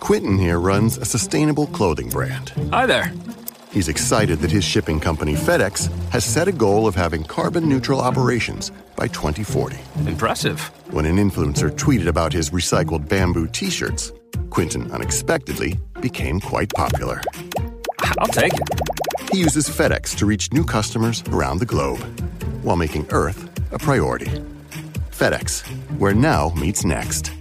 Quentin here runs a sustainable clothing brand. Hi there. He's excited that his shipping company, FedEx, has set a goal of having carbon neutral operations by 2040. Impressive. When an influencer tweeted about his recycled bamboo t shirts, Quinton unexpectedly became quite popular. I'll take it. He uses FedEx to reach new customers around the globe while making Earth a priority. FedEx, where now meets next.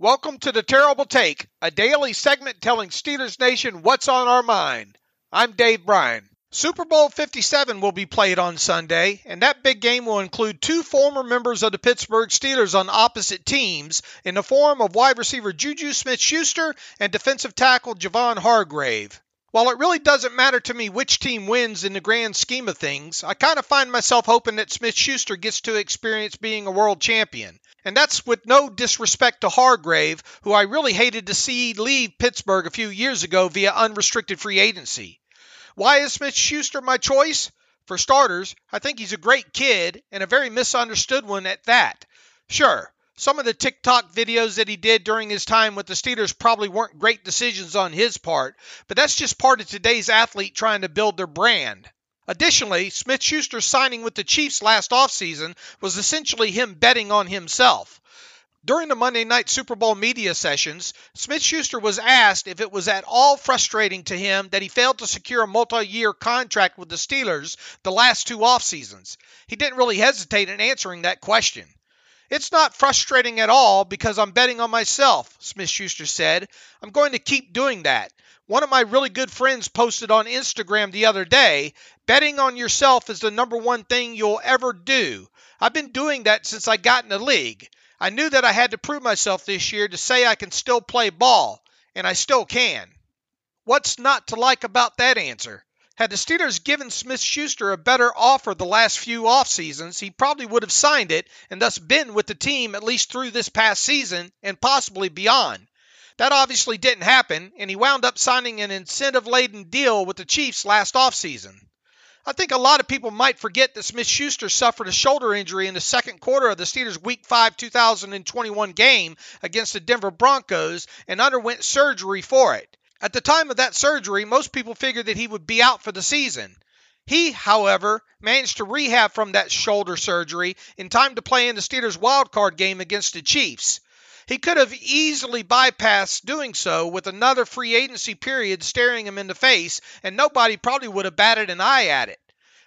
Welcome to the Terrible Take, a daily segment telling Steelers Nation what's on our mind. I'm Dave Bryan. Super Bowl 57 will be played on Sunday, and that big game will include two former members of the Pittsburgh Steelers on opposite teams in the form of wide receiver Juju Smith Schuster and defensive tackle Javon Hargrave. While it really doesn't matter to me which team wins in the grand scheme of things, I kind of find myself hoping that Smith Schuster gets to experience being a world champion. And that's with no disrespect to Hargrave, who I really hated to see leave Pittsburgh a few years ago via unrestricted free agency. Why is Smith Schuster my choice? For starters, I think he's a great kid and a very misunderstood one at that. Sure, some of the TikTok videos that he did during his time with the Steelers probably weren't great decisions on his part, but that's just part of today's athlete trying to build their brand. Additionally, Smith Schuster signing with the Chiefs last offseason was essentially him betting on himself. During the Monday night Super Bowl media sessions, Smith Schuster was asked if it was at all frustrating to him that he failed to secure a multi year contract with the Steelers the last two off seasons. He didn't really hesitate in answering that question. It's not frustrating at all because I'm betting on myself, Smith Schuster said. I'm going to keep doing that. One of my really good friends posted on Instagram the other day betting on yourself is the number one thing you'll ever do. I've been doing that since I got in the league. I knew that I had to prove myself this year to say I can still play ball, and I still can. What's not to like about that answer? Had the Steelers given Smith Schuster a better offer the last few off seasons, he probably would have signed it and thus been with the team at least through this past season and possibly beyond. That obviously didn't happen, and he wound up signing an incentive laden deal with the Chiefs last offseason. I think a lot of people might forget that Smith Schuster suffered a shoulder injury in the second quarter of the Steelers' Week 5 2021 game against the Denver Broncos and underwent surgery for it. At the time of that surgery, most people figured that he would be out for the season. He, however, managed to rehab from that shoulder surgery in time to play in the Steelers' wildcard game against the Chiefs. He could have easily bypassed doing so with another free agency period staring him in the face, and nobody probably would have batted an eye at it.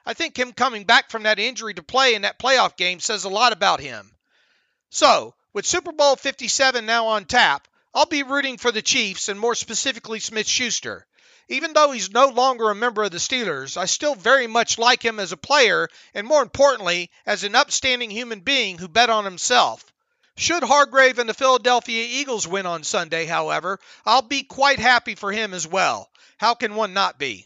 I think him coming back from that injury to play in that playoff game says a lot about him. So, with Super Bowl 57 now on tap, I'll be rooting for the Chiefs and more specifically Smith Schuster. Even though he's no longer a member of the Steelers, I still very much like him as a player and more importantly, as an upstanding human being who bet on himself. Should Hargrave and the Philadelphia Eagles win on Sunday, however, I'll be quite happy for him as well. How can one not be?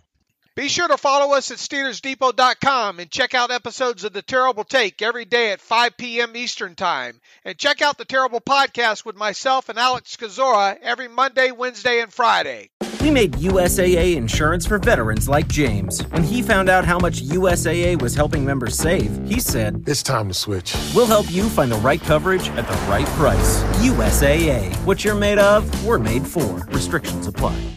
Be sure to follow us at SteelersDepot.com and check out episodes of The Terrible Take every day at 5 p.m. Eastern Time. And check out The Terrible Podcast with myself and Alex Kozora every Monday, Wednesday, and Friday. We made USAA insurance for veterans like James. When he found out how much USAA was helping members save, he said, It's time to switch. We'll help you find the right coverage at the right price. USAA. What you're made of, we're made for. Restrictions apply.